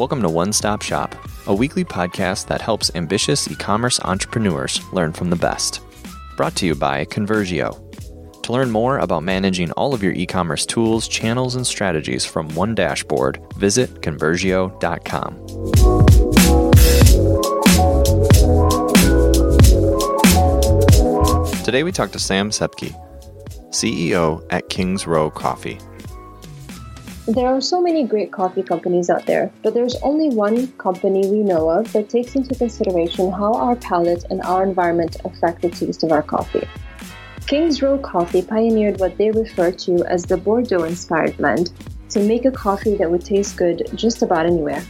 Welcome to One Stop Shop, a weekly podcast that helps ambitious e commerce entrepreneurs learn from the best. Brought to you by Conversio. To learn more about managing all of your e commerce tools, channels, and strategies from one dashboard, visit Conversio.com. Today we talk to Sam Sepke, CEO at Kings Row Coffee. There are so many great coffee companies out there, but there's only one company we know of that takes into consideration how our palate and our environment affect the taste of our coffee. Kings Row Coffee pioneered what they refer to as the Bordeaux inspired blend to make a coffee that would taste good just about anywhere.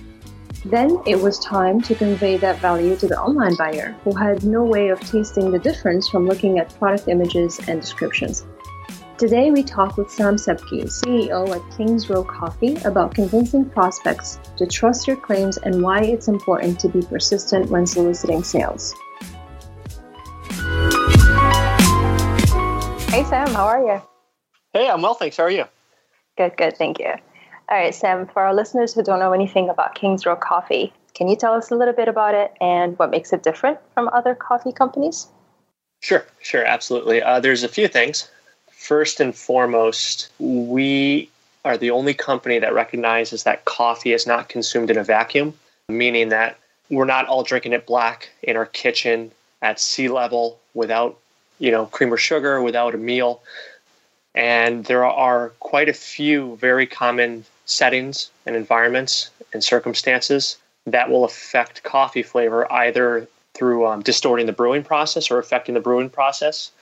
Then it was time to convey that value to the online buyer who had no way of tasting the difference from looking at product images and descriptions. Today, we talk with Sam Sepke, CEO at Kings Row Coffee, about convincing prospects to trust your claims and why it's important to be persistent when soliciting sales. Hey, Sam, how are you? Hey, I'm well, thanks. How are you? Good, good, thank you. All right, Sam, for our listeners who don't know anything about Kings Row Coffee, can you tell us a little bit about it and what makes it different from other coffee companies? Sure, sure, absolutely. Uh, there's a few things first and foremost, we are the only company that recognizes that coffee is not consumed in a vacuum, meaning that we're not all drinking it black in our kitchen at sea level without, you know, cream or sugar, without a meal. And there are quite a few very common settings and environments and circumstances that will affect coffee flavor either through um, distorting the brewing process or affecting the brewing process,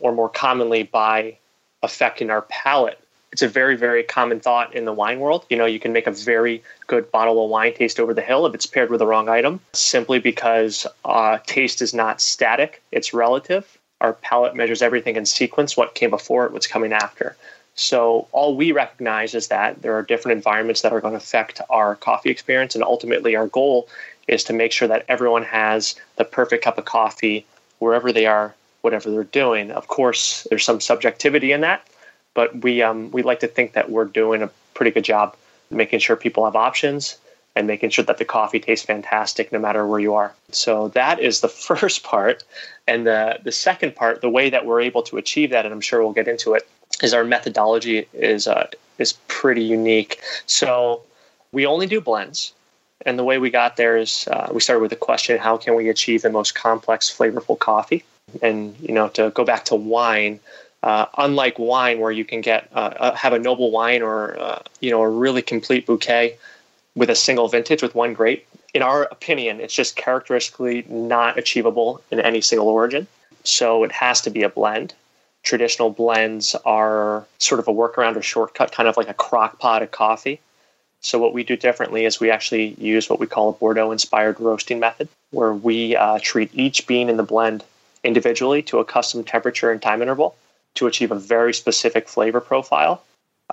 or more commonly by affecting our palate. It's a very, very common thought in the wine world. You know, you can make a very good bottle of wine taste over the hill if it's paired with the wrong item, simply because uh, taste is not static, it's relative. Our palate measures everything in sequence what came before it, what's coming after. So, all we recognize is that there are different environments that are going to affect our coffee experience. And ultimately, our goal is to make sure that everyone has the perfect cup of coffee wherever they are whatever they're doing. Of course, there's some subjectivity in that, but we um, we like to think that we're doing a pretty good job making sure people have options and making sure that the coffee tastes fantastic no matter where you are. So that is the first part. And the, the second part, the way that we're able to achieve that, and I'm sure we'll get into it, is our methodology is uh, is pretty unique. So we only do blends. And the way we got there is uh, we started with the question how can we achieve the most complex, flavorful coffee? And you know, to go back to wine, uh, unlike wine where you can get uh, uh, have a noble wine or uh, you know a really complete bouquet with a single vintage with one grape, in our opinion, it's just characteristically not achievable in any single origin. So it has to be a blend. Traditional blends are sort of a workaround or shortcut, kind of like a crock pot of coffee. So what we do differently is we actually use what we call a Bordeaux inspired roasting method, where we uh, treat each bean in the blend individually to a custom temperature and time interval to achieve a very specific flavor profile.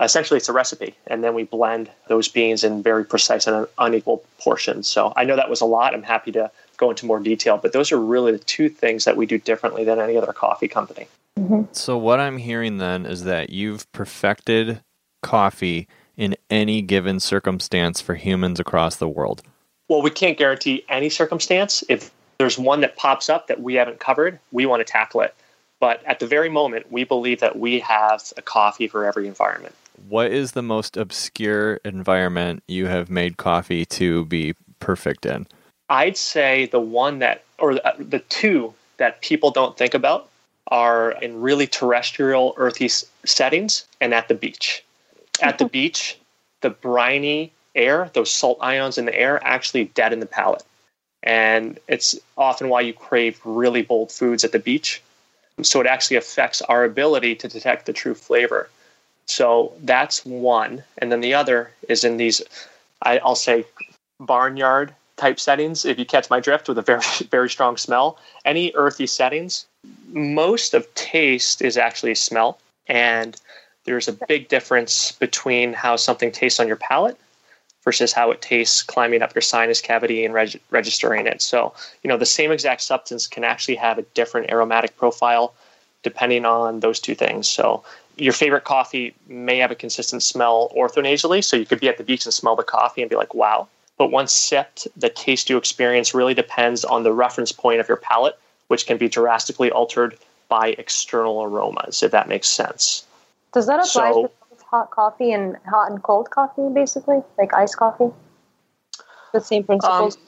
Essentially, it's a recipe, and then we blend those beans in very precise and unequal portions. So I know that was a lot. I'm happy to go into more detail, but those are really the two things that we do differently than any other coffee company. Mm-hmm. So, what I'm hearing then is that you've perfected coffee in any given circumstance for humans across the world. Well, we can't guarantee any circumstance. If there's one that pops up that we haven't covered, we want to tackle it. But at the very moment, we believe that we have a coffee for every environment. What is the most obscure environment you have made coffee to be perfect in? I'd say the one that, or uh, the two that people don't think about are in really terrestrial, earthy settings and at the beach. At the beach, the briny air, those salt ions in the air, actually deaden the palate. And it's often why you crave really bold foods at the beach. So it actually affects our ability to detect the true flavor. So that's one. And then the other is in these, I'll say, barnyard type settings. If you catch my drift with a very, very strong smell, any earthy settings, most of taste is actually smell. And there's a big difference between how something tastes on your palate versus how it tastes climbing up your sinus cavity and reg- registering it. So, you know, the same exact substance can actually have a different aromatic profile depending on those two things. So, your favorite coffee may have a consistent smell orthonasally, so you could be at the beach and smell the coffee and be like, "Wow." But once sipped, the taste you experience really depends on the reference point of your palate, which can be drastically altered by external aromas, if that makes sense. Does that apply so, to hot coffee and hot and cold coffee, basically, like iced coffee? The same principles. Um,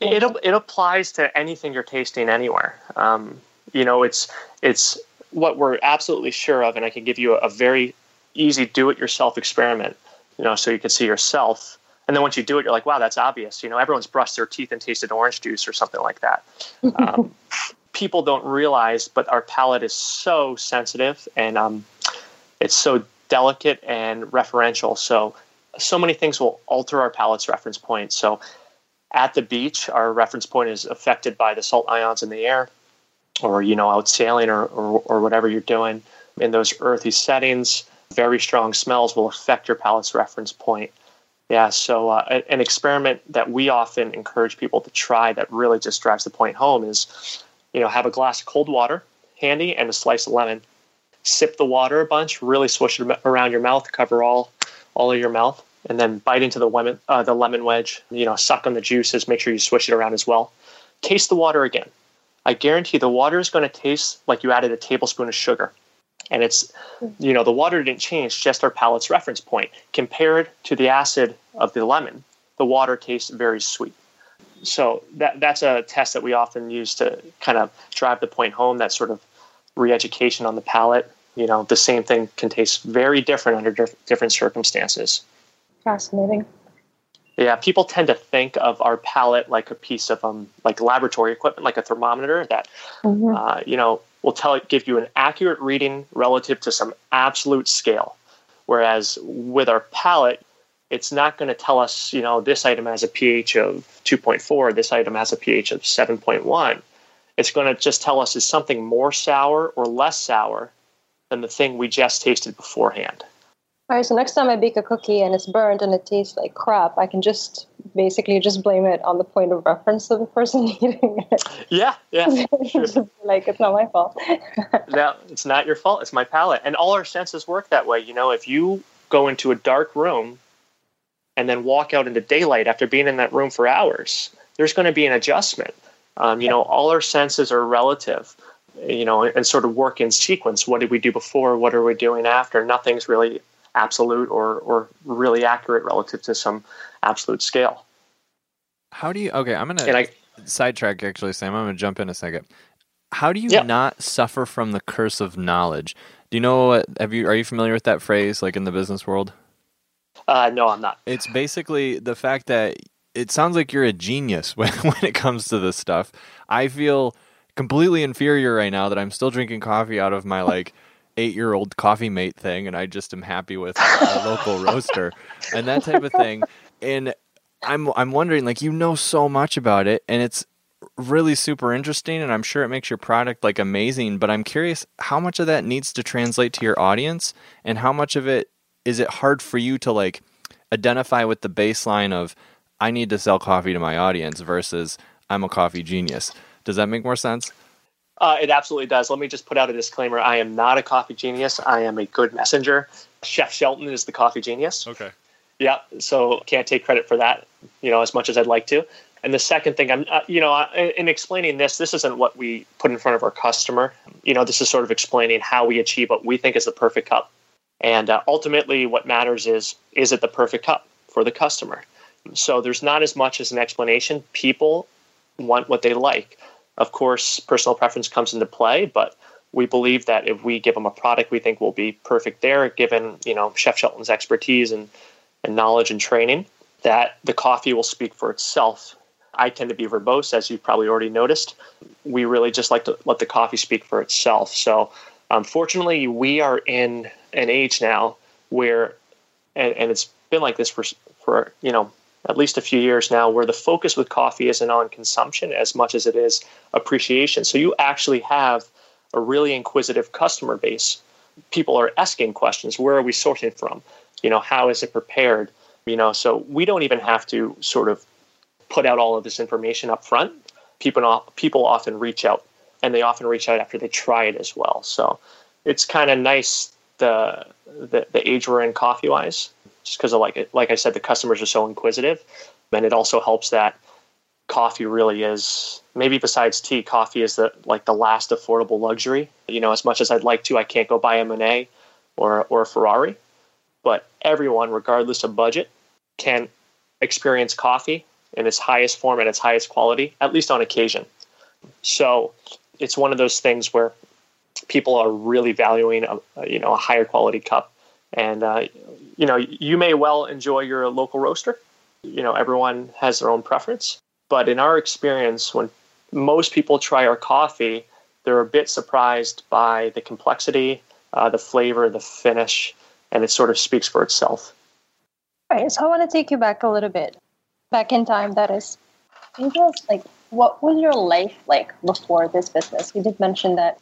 it it applies to anything you're tasting anywhere. Um, you know, it's it's what we're absolutely sure of, and I can give you a, a very easy do-it-yourself experiment. You know, so you can see yourself, and then once you do it, you're like, wow, that's obvious. You know, everyone's brushed their teeth and tasted orange juice or something like that. Um, people don't realize, but our palate is so sensitive and um, it's so delicate and referential. So, so many things will alter our palate's reference point. So, at the beach, our reference point is affected by the salt ions in the air, or you know, out sailing or, or, or whatever you're doing in those earthy settings. Very strong smells will affect your palate's reference point. Yeah, so uh, an experiment that we often encourage people to try that really just drives the point home is, you know, have a glass of cold water handy and a slice of lemon sip the water a bunch, really swish it around your mouth, cover all all of your mouth, and then bite into the lemon uh, the lemon wedge. You know, suck on the juices. Make sure you swish it around as well. Taste the water again. I guarantee the water is going to taste like you added a tablespoon of sugar. And it's, you know, the water didn't change, just our palate's reference point. Compared to the acid of the lemon, the water tastes very sweet. So that that's a test that we often use to kind of drive the point home. That sort of re-education on the palate. You know, the same thing can taste very different under diff- different circumstances. Fascinating. Yeah, people tend to think of our palate like a piece of um, like laboratory equipment, like a thermometer that, mm-hmm. uh, you know, will tell it give you an accurate reading relative to some absolute scale. Whereas with our palate, it's not going to tell us, you know, this item has a pH of 2.4, this item has a pH of 7.1 it's going to just tell us is something more sour or less sour than the thing we just tasted beforehand. All right, so next time I bake a cookie and it's burnt and it tastes like crap, I can just basically just blame it on the point of reference of the person eating it. Yeah, yeah. Sure. like it's not my fault. no, it's not your fault. It's my palate. And all our senses work that way. You know, if you go into a dark room and then walk out into daylight after being in that room for hours, there's going to be an adjustment. Um, you know, all our senses are relative, you know, and sort of work in sequence. What did we do before? What are we doing after? Nothing's really absolute or, or really accurate relative to some absolute scale. How do you, okay, I'm going to sidetrack actually, Sam. I'm going to jump in a second. How do you yeah. not suffer from the curse of knowledge? Do you know what, have you, are you familiar with that phrase like in the business world? Uh, no, I'm not. It's basically the fact that it sounds like you're a genius when, when it comes to this stuff. I feel completely inferior right now that I'm still drinking coffee out of my like eight year old coffee mate thing, and I just am happy with a local roaster and that type of thing. And I'm I'm wondering, like, you know so much about it, and it's really super interesting, and I'm sure it makes your product like amazing. But I'm curious how much of that needs to translate to your audience, and how much of it is it hard for you to like identify with the baseline of I need to sell coffee to my audience versus I'm a coffee genius. Does that make more sense? Uh, it absolutely does. Let me just put out a disclaimer. I am not a coffee genius. I am a good messenger. Chef Shelton is the coffee genius. Okay. Yeah. So can't take credit for that, you know, as much as I'd like to. And the second thing, I'm, uh, you know, in explaining this, this isn't what we put in front of our customer. You know, this is sort of explaining how we achieve what we think is the perfect cup. And uh, ultimately, what matters is is it the perfect cup for the customer? So there's not as much as an explanation. People want what they like. Of course, personal preference comes into play, but we believe that if we give them a product we think will be perfect there, given you know Chef Shelton's expertise and, and knowledge and training, that the coffee will speak for itself. I tend to be verbose, as you've probably already noticed. We really just like to let the coffee speak for itself. So, um, unfortunately, we are in an age now where, and, and it's been like this for for you know at least a few years now where the focus with coffee isn't on consumption as much as it is appreciation. So you actually have a really inquisitive customer base. People are asking questions. Where are we sourcing from? You know, how is it prepared? You know, so we don't even have to sort of put out all of this information up front. People people often reach out and they often reach out after they try it as well. So it's kind of nice the, the the age we're in coffee wise just because like like I said, the customers are so inquisitive. And it also helps that coffee really is maybe besides tea, coffee is the like the last affordable luxury. You know, as much as I'd like to, I can't go buy a Monet or or a Ferrari. But everyone, regardless of budget, can experience coffee in its highest form and its highest quality, at least on occasion. So it's one of those things where people are really valuing a, you know a higher quality cup, and uh, you know you may well enjoy your local roaster. You know everyone has their own preference, but in our experience, when most people try our coffee, they're a bit surprised by the complexity, uh, the flavor, the finish, and it sort of speaks for itself. All right, so I want to take you back a little bit, back in time. That is, can like what was your life like before this business? You did mention that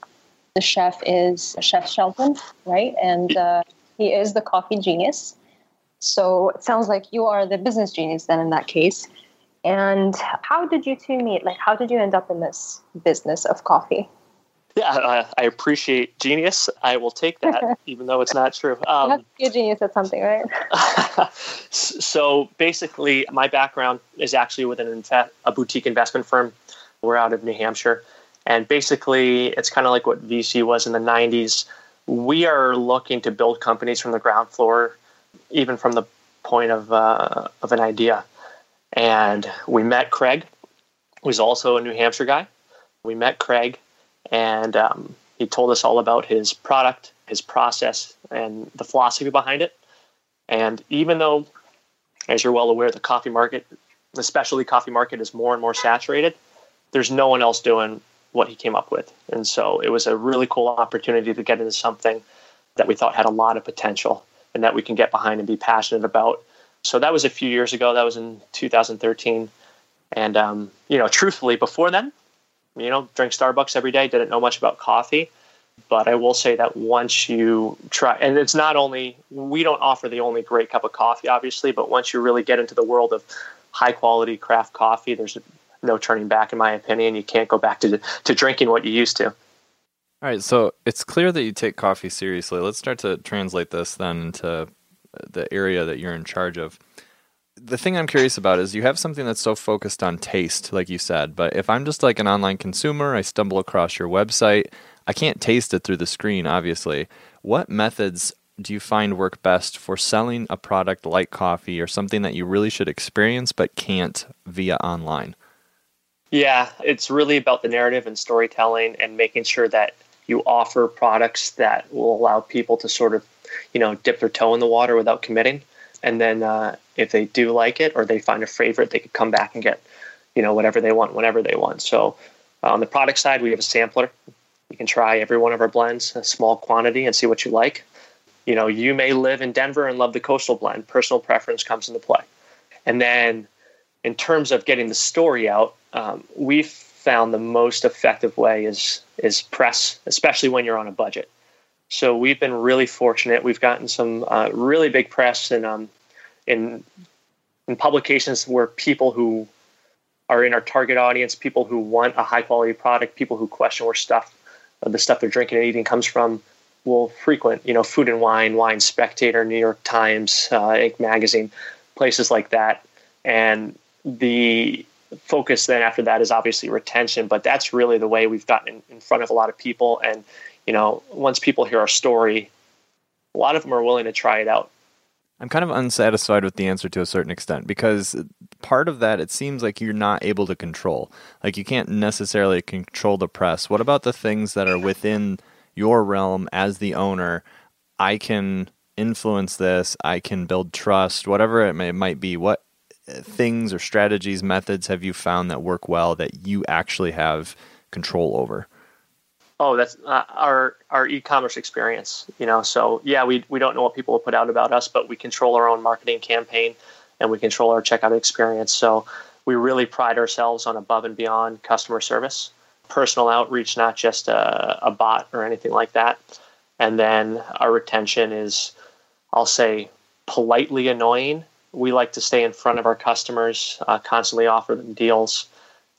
the chef is Chef Shelton, right? And uh, he is the coffee genius. So it sounds like you are the business genius then in that case. And how did you two meet? Like, how did you end up in this business of coffee? Yeah, uh, I appreciate genius. I will take that, even though it's not true. Um, you have a genius at something, right? so basically, my background is actually with an a boutique investment firm. We're out of New Hampshire. And basically, it's kind of like what VC was in the 90s. We are looking to build companies from the ground floor, even from the point of, uh, of an idea. And we met Craig, who's also a New Hampshire guy. We met Craig, and um, he told us all about his product, his process, and the philosophy behind it. And even though, as you're well aware, the coffee market, the specialty coffee market, is more and more saturated, there's no one else doing what he came up with. And so it was a really cool opportunity to get into something that we thought had a lot of potential and that we can get behind and be passionate about so that was a few years ago. That was in 2013. And, um, you know, truthfully, before then, you know, drink Starbucks every day, didn't know much about coffee. But I will say that once you try, and it's not only, we don't offer the only great cup of coffee, obviously, but once you really get into the world of high quality craft coffee, there's no turning back, in my opinion. You can't go back to, to drinking what you used to. All right, so it's clear that you take coffee seriously. Let's start to translate this then into the area that you're in charge of. The thing I'm curious about is you have something that's so focused on taste, like you said. But if I'm just like an online consumer, I stumble across your website, I can't taste it through the screen, obviously. What methods do you find work best for selling a product like coffee or something that you really should experience but can't via online? Yeah, it's really about the narrative and storytelling and making sure that you offer products that will allow people to sort of you know, dip their toe in the water without committing. And then uh, if they do like it or they find a favorite, they could come back and get, you know, whatever they want whenever they want. So on the product side, we have a sampler. You can try every one of our blends, a small quantity, and see what you like. You know, you may live in Denver and love the coastal blend. Personal preference comes into play. And then in terms of getting the story out, um, we've found the most effective way is is press, especially when you're on a budget. So we've been really fortunate. We've gotten some uh, really big press and um, in in publications where people who are in our target audience, people who want a high quality product, people who question where stuff, the stuff they're drinking and eating comes from, will frequent. You know, Food and Wine, Wine Spectator, New York Times, uh, Inc. Magazine, places like that, and the focus then after that is obviously retention but that's really the way we've gotten in, in front of a lot of people and you know, once people hear our story, a lot of them are willing to try it out. I'm kind of unsatisfied with the answer to a certain extent because part of that it seems like you're not able to control. Like you can't necessarily control the press. What about the things that are within your realm as the owner? I can influence this, I can build trust, whatever it, may, it might be. What things or strategies, methods have you found that work well that you actually have control over? oh, that's uh, our our e-commerce experience. You know, so yeah, we we don't know what people will put out about us, but we control our own marketing campaign and we control our checkout experience. So we really pride ourselves on above and beyond customer service, personal outreach, not just a, a bot or anything like that. And then our retention is, I'll say, politely annoying. We like to stay in front of our customers, uh, constantly offer them deals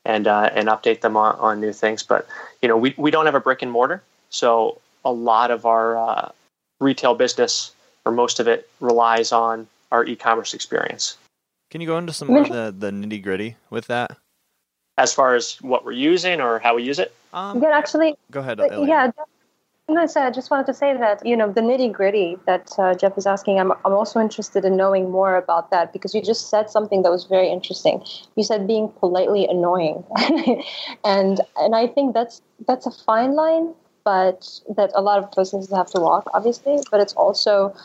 and uh, and update them on, on new things. But you know, we we don't have a brick and mortar, so a lot of our uh, retail business or most of it relies on our e-commerce experience. Can you go into some more of the, the nitty gritty with that? As far as what we're using or how we use it? Um, yeah, actually. Go ahead. Elliot. Yeah, I said, I just wanted to say that, you know, the nitty gritty that uh, Jeff is asking, I'm, I'm also interested in knowing more about that because you just said something that was very interesting. You said being politely annoying. and and I think that's that's a fine line, but that a lot of businesses have to walk, obviously. But it's also,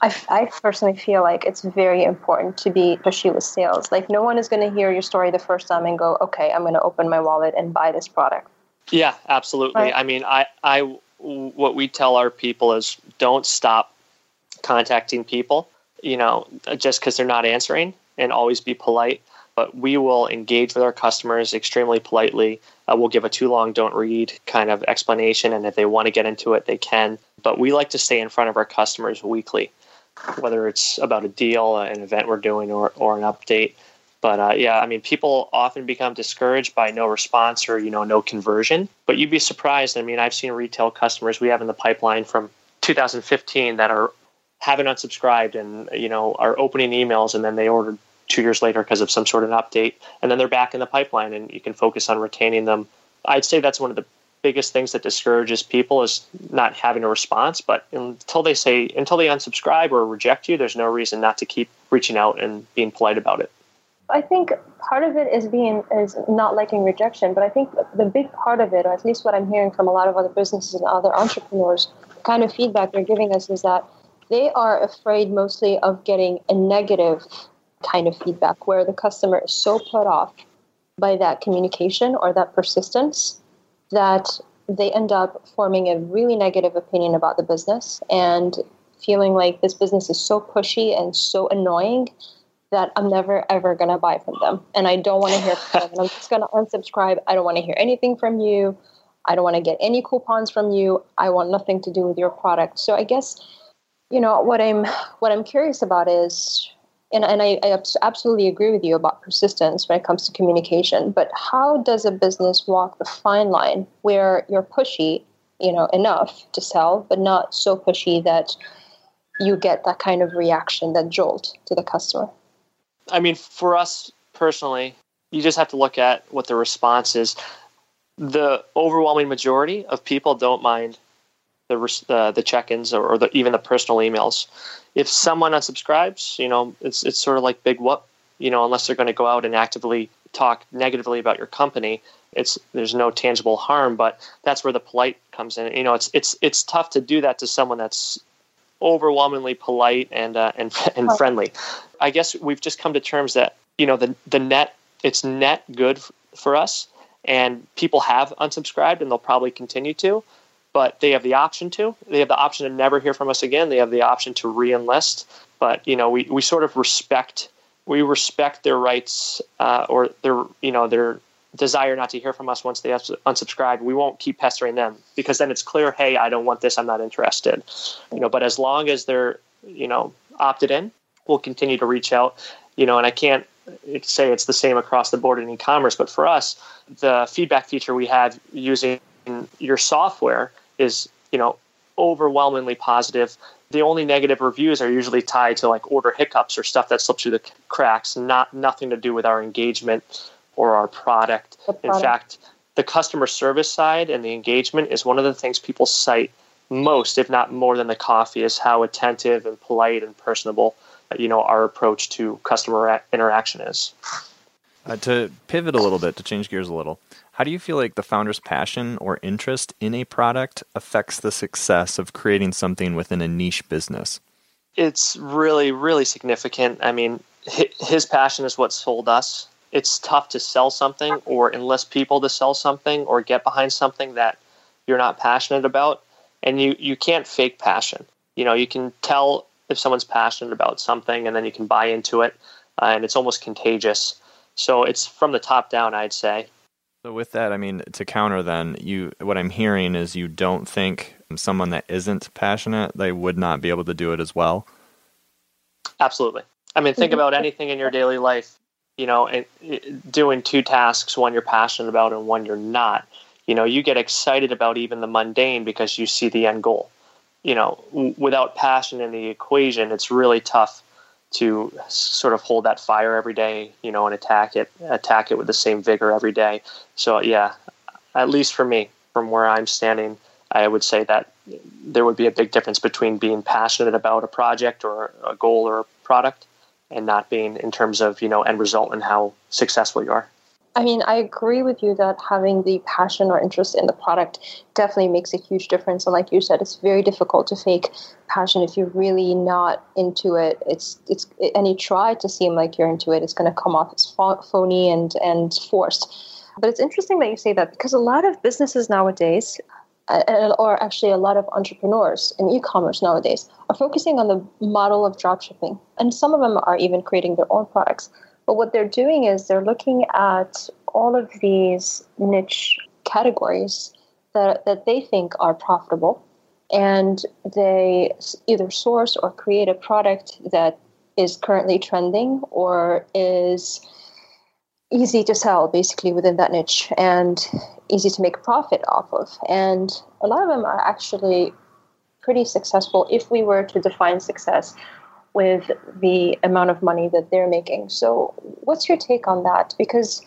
I, I personally feel like it's very important to be pushy with sales. Like, no one is going to hear your story the first time and go, okay, I'm going to open my wallet and buy this product. Yeah, absolutely. Right. I mean, I, I what we tell our people is don't stop contacting people, you know, just because they're not answering and always be polite. But we will engage with our customers extremely politely. Uh, we'll give a too long, don't read kind of explanation. And if they want to get into it, they can. But we like to stay in front of our customers weekly, whether it's about a deal, an event we're doing, or, or an update. But uh, yeah, I mean, people often become discouraged by no response or you know no conversion. But you'd be surprised. I mean, I've seen retail customers we have in the pipeline from 2015 that are haven't unsubscribed and you know are opening emails and then they ordered two years later because of some sort of update and then they're back in the pipeline and you can focus on retaining them. I'd say that's one of the biggest things that discourages people is not having a response. But until they say until they unsubscribe or reject you, there's no reason not to keep reaching out and being polite about it. I think part of it is being is not liking rejection, but I think the big part of it, or at least what I'm hearing from a lot of other businesses and other entrepreneurs, kind of feedback they're giving us is that they are afraid mostly of getting a negative kind of feedback where the customer is so put off by that communication or that persistence that they end up forming a really negative opinion about the business and feeling like this business is so pushy and so annoying that I'm never ever to buy from them. And I don't want to hear from them. I'm just to unsubscribe. I don't want to hear anything from you. I don't want to get any coupons from you. I want nothing to do with your product. So I guess, you know, what I'm what I'm curious about is and, and I, I absolutely agree with you about persistence when it comes to communication, but how does a business walk the fine line where you're pushy, you know, enough to sell, but not so pushy that you get that kind of reaction, that jolt to the customer? I mean, for us personally, you just have to look at what the response is. The overwhelming majority of people don't mind the the, the check-ins or, or the, even the personal emails. If someone unsubscribes, you know, it's it's sort of like big whoop. You know, unless they're going to go out and actively talk negatively about your company, it's there's no tangible harm. But that's where the polite comes in. You know, it's it's it's tough to do that to someone that's overwhelmingly polite and uh, and and friendly. I guess we've just come to terms that you know the the net it's net good for us, and people have unsubscribed and they'll probably continue to, but they have the option to. They have the option to never hear from us again. They have the option to re-enlist, but you know we we sort of respect we respect their rights uh, or their you know their desire not to hear from us once they unsubscribe, we won't keep pestering them because then it's clear, hey, I don't want this, I'm not interested. You know, but as long as they're, you know, opted in, we'll continue to reach out. You know, and I can't say it's the same across the board in e-commerce, but for us, the feedback feature we have using your software is, you know, overwhelmingly positive. The only negative reviews are usually tied to like order hiccups or stuff that slips through the cracks, not nothing to do with our engagement or our product. product. In fact, the customer service side and the engagement is one of the things people cite most, if not more than the coffee, is how attentive and polite and personable, you know, our approach to customer interaction is. Uh, to pivot a little bit, to change gears a little, how do you feel like the founder's passion or interest in a product affects the success of creating something within a niche business? It's really, really significant. I mean, his passion is what sold us it's tough to sell something or enlist people to sell something or get behind something that you're not passionate about. And you you can't fake passion. You know you can tell if someone's passionate about something and then you can buy into it uh, and it's almost contagious. So it's from the top down i'd say. So with that i mean to counter then you what i'm hearing is you don't think someone that isn't passionate they would not be able to do it as well? Absolutely. I mean think mm-hmm. about anything in your daily life you know, and eh, doing two tasks, one you're passionate about and one you're not, you know, you get excited about even the mundane because you see the end goal. You know, without passion in the equation, it's really tough to sort of hold that fire every day, you know, and attack it, attack it with the same vigor every day. So yeah, at least for me, from where I'm standing, I would say that there would be a big difference between being passionate about a project or a goal or a product and not being in terms of, you know, end result and how successful you are. I mean, I agree with you that having the passion or interest in the product definitely makes a huge difference. And like you said, it's very difficult to fake passion if you're really not into it. It's it's and you try to seem like you're into it, it's going to come off as phony and and forced. But it's interesting that you say that because a lot of businesses nowadays, Uh, uh, or actually a lot of entrepreneurs in e-commerce nowadays, are focusing on the model of dropshipping, and some of them are even creating their own products. But what they're doing is they're looking at all of these niche categories that, that they think are profitable and they either source or create a product that is currently trending or is easy to sell basically within that niche and easy to make profit off of. And a lot of them are actually pretty successful if we were to define success with the amount of money that they're making. So, what's your take on that? Because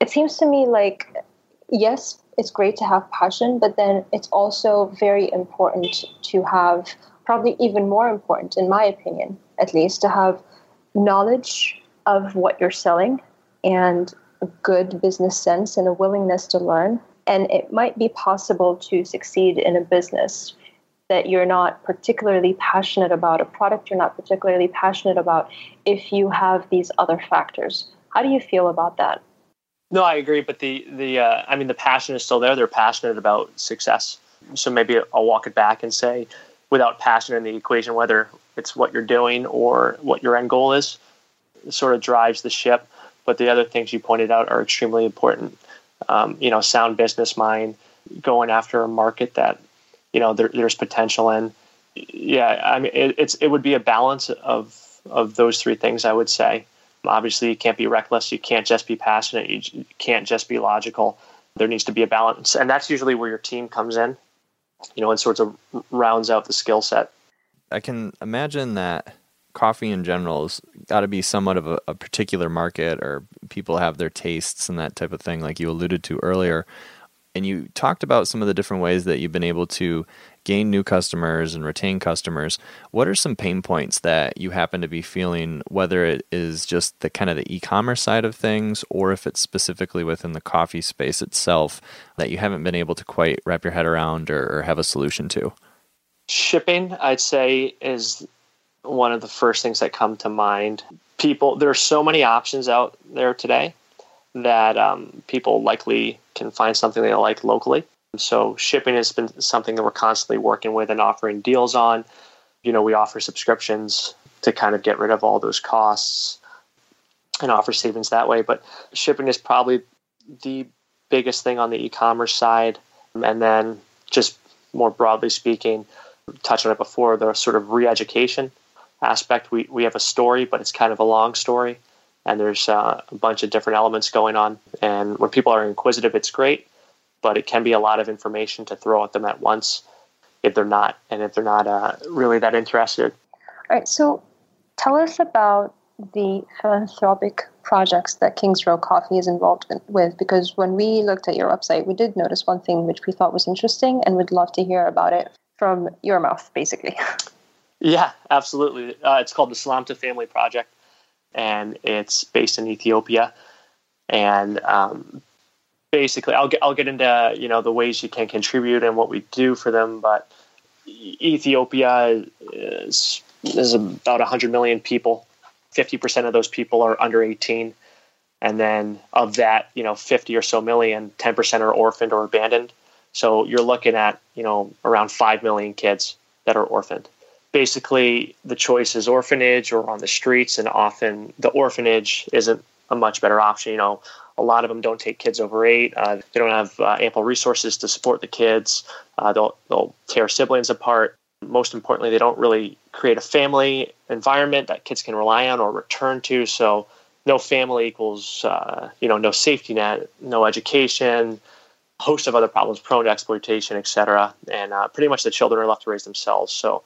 it seems to me like, yes, it's great to have passion, but then it's also very important to have, probably even more important, in my opinion, at least, to have knowledge of what you're selling and good business sense and a willingness to learn. And it might be possible to succeed in a business that you're not particularly passionate about, a product you're not particularly passionate about, if you have these other factors. How do you feel about that? No, I agree. But the the uh, I mean, the passion is still there. They're passionate about success. So maybe I'll walk it back and say, without passion in the equation, whether it's what you're doing or what your end goal is, sort of drives the ship. But the other things you pointed out are extremely important. Um, you know, sound business mind, going after a market that you know there, there's potential in. Yeah, I mean it, it's it would be a balance of of those three things. I would say. Obviously, you can't be reckless. You can't just be passionate. You can't just be logical. There needs to be a balance, and that's usually where your team comes in. You know, and sorts of rounds out the skill set. I can imagine that coffee in general has got to be somewhat of a, a, particular market, or people have their tastes and that type of thing, like you alluded to earlier and you talked about some of the different ways that you've been able to gain new customers and retain customers. What are some pain points that you happen to be feeling, whether it is just the kind of the e-commerce side of things, or if it's specifically within the coffee space itself that you haven't been able to quite wrap your head around or, or have a solution to? Shipping, I'd say, is one of the first things that come to mind. People, there are so many options out there today that um, people likely can find something they like locally. So shipping has been something that we're constantly working with and offering deals on. You know, we offer subscriptions to kind of get rid of all those costs and offer savings that way. But shipping is probably the biggest thing on the e-commerce side. And then just more broadly speaking, touched on it before, the sort of re-education aspect. We, we have a story, but it's kind of a long story and there's uh, a bunch of different elements going on. And when people are inquisitive, it's great, but it can be a lot of information to throw at them at once if they're not, and if they're not uh, really that interested. All right. So, tell us about the philanthropic projects that Kings Row Coffee is involved with. Because when we looked at your website, we did notice one thing which we thought was interesting, and we'd love to hear about it from your mouth, basically. Yeah, absolutely. Uh, it's called the Selamta Family Project and it's based in Ethiopia. And um, basically, I'll get I'll get into you know the ways you can contribute and what we do for them. But Ethiopia is is about 100 million people. 50% of those people are under 18 and then of that you know 50 or so million 10% are orphaned or abandoned so you're looking at you know around 5 million kids that are orphaned basically the choice is orphanage or on the streets, and often the orphanage isn't a much better option. You know, a lot of them don't take kids over eight. Uh, they don't have uh, ample resources to support the kids. Uh, they'll they'll tear siblings apart. Most importantly, they don't really create a family environment that kids can rely on or return to. So, no family equals uh, you know no safety net, no education, a host of other problems, prone to exploitation, etc. And uh, pretty much the children are left to raise themselves. So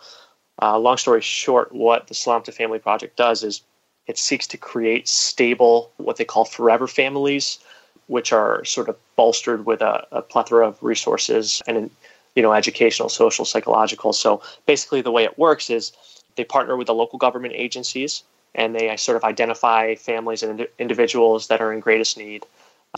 Uh, long story short, what the Selamta Family Project does is it seeks to create stable, what they call forever families, which are sort of bolstered with a, a plethora of resources and you know educational, social, psychological. So basically, the way it works is they partner with the local government agencies and they sort of identify families and individuals that are in greatest need,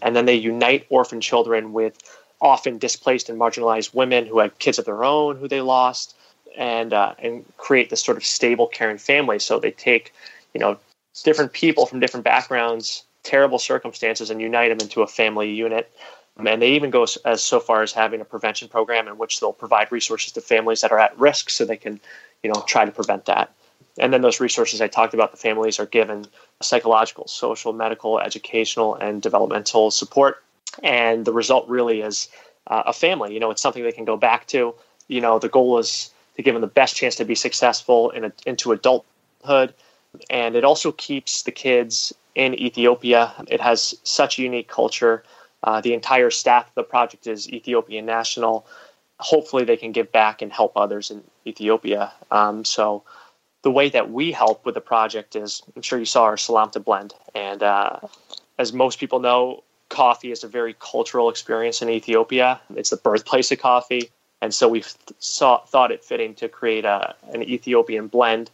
and then they unite orphan children with often displaced and marginalized women who had kids of their own who they lost, and uh, and create this sort of stable, caring family. So they take you know different people from different backgrounds, terrible circumstances, and unite them into a family unit. And they even go as so far as having a prevention program in which they'll provide resources to families that are at risk so they can, you know, try to prevent that. And then those resources I talked about, the families are given psychological, social, medical, educational, and developmental support. And the result really is uh, a family. You know, it's something they can go back to. You know, the goal is to give them the best chance to be successful in a, into adulthood and it also keeps the kids in Ethiopia. It has such a unique culture. Uh, the entire staff of the project is Ethiopian national. Hopefully, they can give back and help others in Ethiopia. Um, so, the way that we help with the project is I'm sure you saw our Selamta blend. And uh, as most people know, coffee is a very cultural experience in Ethiopia. It's the birthplace of coffee. And so we saw, thought it fitting to create a, an Ethiopian blend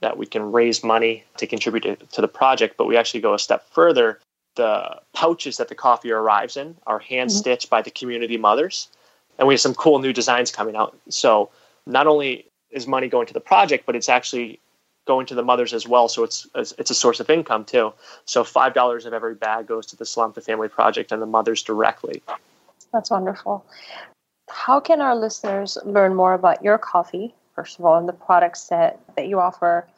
that we can raise money to contribute to, to the project, but we actually go a step further. The pouches that the coffee arrives in are hand stitched mm-hmm. by the community mothers, and we have some cool new designs coming out. So not only is money going to the project, but it's actually going to the mothers as well. So it's it's a source of income too. So five dollars of every bag goes to the Selamta Family Project and the mothers directly. That's wonderful. How can our listeners learn more about your coffee, first of all, and the products that, that you offer,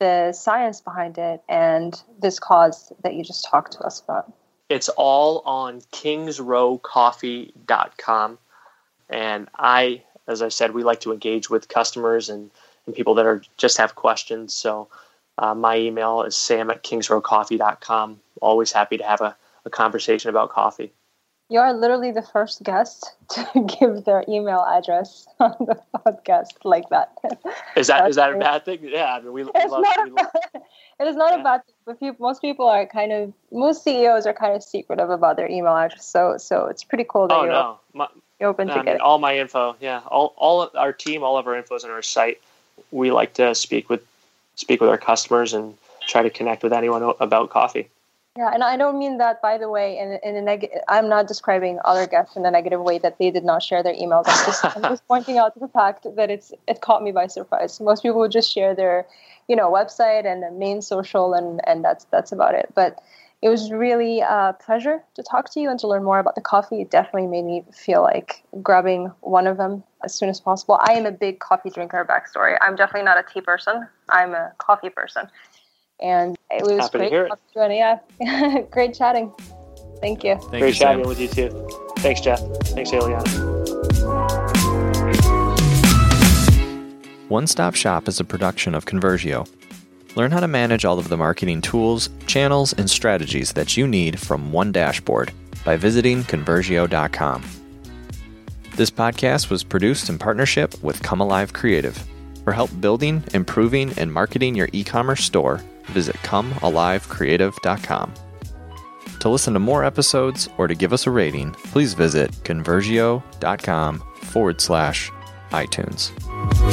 the science behind it and this cause that you just talked to us about? It's all on kingsrowcoffee.com. And I, as I said, we like to engage with customers and, and people that are just have questions. So uh, my email is sam at kingsrowcoffee.com. Always happy to have a, a conversation about coffee. You are literally the first guest to give their email address on the podcast like that. Is that is that a bad thing? Yeah, I mean, we, we it's love, not we love, it is not yeah. a bad thing, but people, most people are kind of most CEOs are kind of secretive about their email address. So so it's pretty cool that oh, you're, no. my, you're open to get all my info. Yeah, all all our team, all of our info is on our site. We like to speak with speak with our customers and try to connect with anyone about coffee. Yeah, and I don't mean that, by the way, in, in a negative. I'm not describing other guests in a negative way that they did not share their emails. I'm just, I'm just pointing out the fact that it's it caught me by surprise. Most people would just share their, you know, website and the main social, and and that's that's about it. But it was really a pleasure to talk to you and to learn more about the coffee. It definitely made me feel like grabbing one of them as soon as possible. I am a big coffee drinker. Backstory: I'm definitely not a tea person. I'm a coffee person and it was Happy great. Yeah, great chatting. Thank you. Thank great you, chatting Sam. with you too. Thanks, Jeff. Thanks, Eliana. One Stop Shop is a production of Conversio. Learn how to manage all of the marketing tools, channels, and strategies that you need from one dashboard by visiting Conversio.com. This podcast was produced in partnership with Come Alive Creative. For help building, improving, and marketing your e commerce store, visit comealivecreative.com. To listen to more episodes or to give us a rating, please visit conversio.com forward slash iTunes.